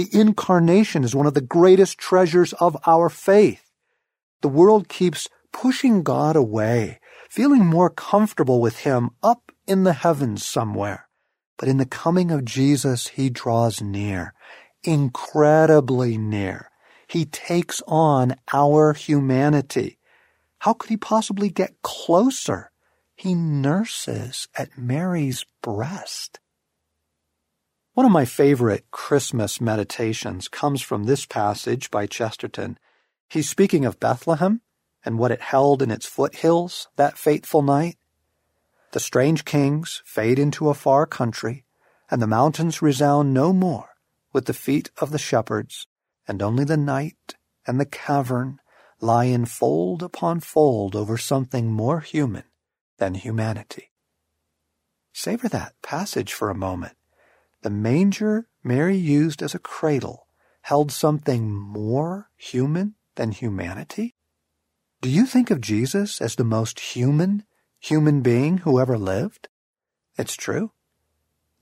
The incarnation is one of the greatest treasures of our faith. The world keeps pushing God away, feeling more comfortable with Him up in the heavens somewhere. But in the coming of Jesus, He draws near, incredibly near. He takes on our humanity. How could He possibly get closer? He nurses at Mary's breast. One of my favorite Christmas meditations comes from this passage by Chesterton. He's speaking of Bethlehem and what it held in its foothills that fateful night. The strange kings fade into a far country, and the mountains resound no more with the feet of the shepherds, and only the night and the cavern lie in fold upon fold over something more human than humanity. Savor that passage for a moment. The manger Mary used as a cradle held something more human than humanity? Do you think of Jesus as the most human human being who ever lived? It's true.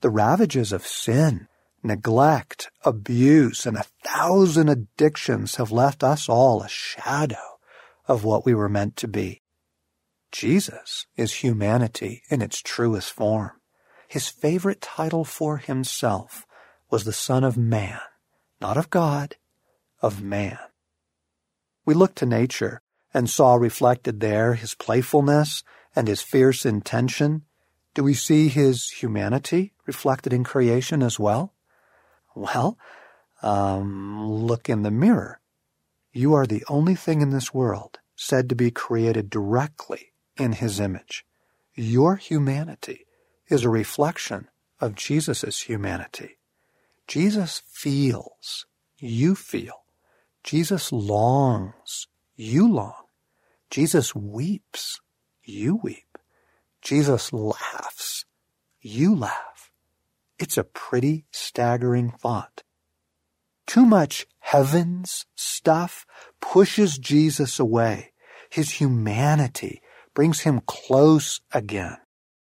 The ravages of sin, neglect, abuse, and a thousand addictions have left us all a shadow of what we were meant to be. Jesus is humanity in its truest form. His favorite title for himself was the Son of Man, not of God, of man. We looked to nature and saw reflected there his playfulness and his fierce intention. Do we see his humanity reflected in creation as well? Well, um, look in the mirror. You are the only thing in this world said to be created directly in his image. Your humanity is a reflection of Jesus' humanity. Jesus feels, you feel. Jesus longs, you long. Jesus weeps, you weep. Jesus laughs, you laugh. It's a pretty staggering thought. Too much heavens stuff pushes Jesus away. His humanity brings him close again.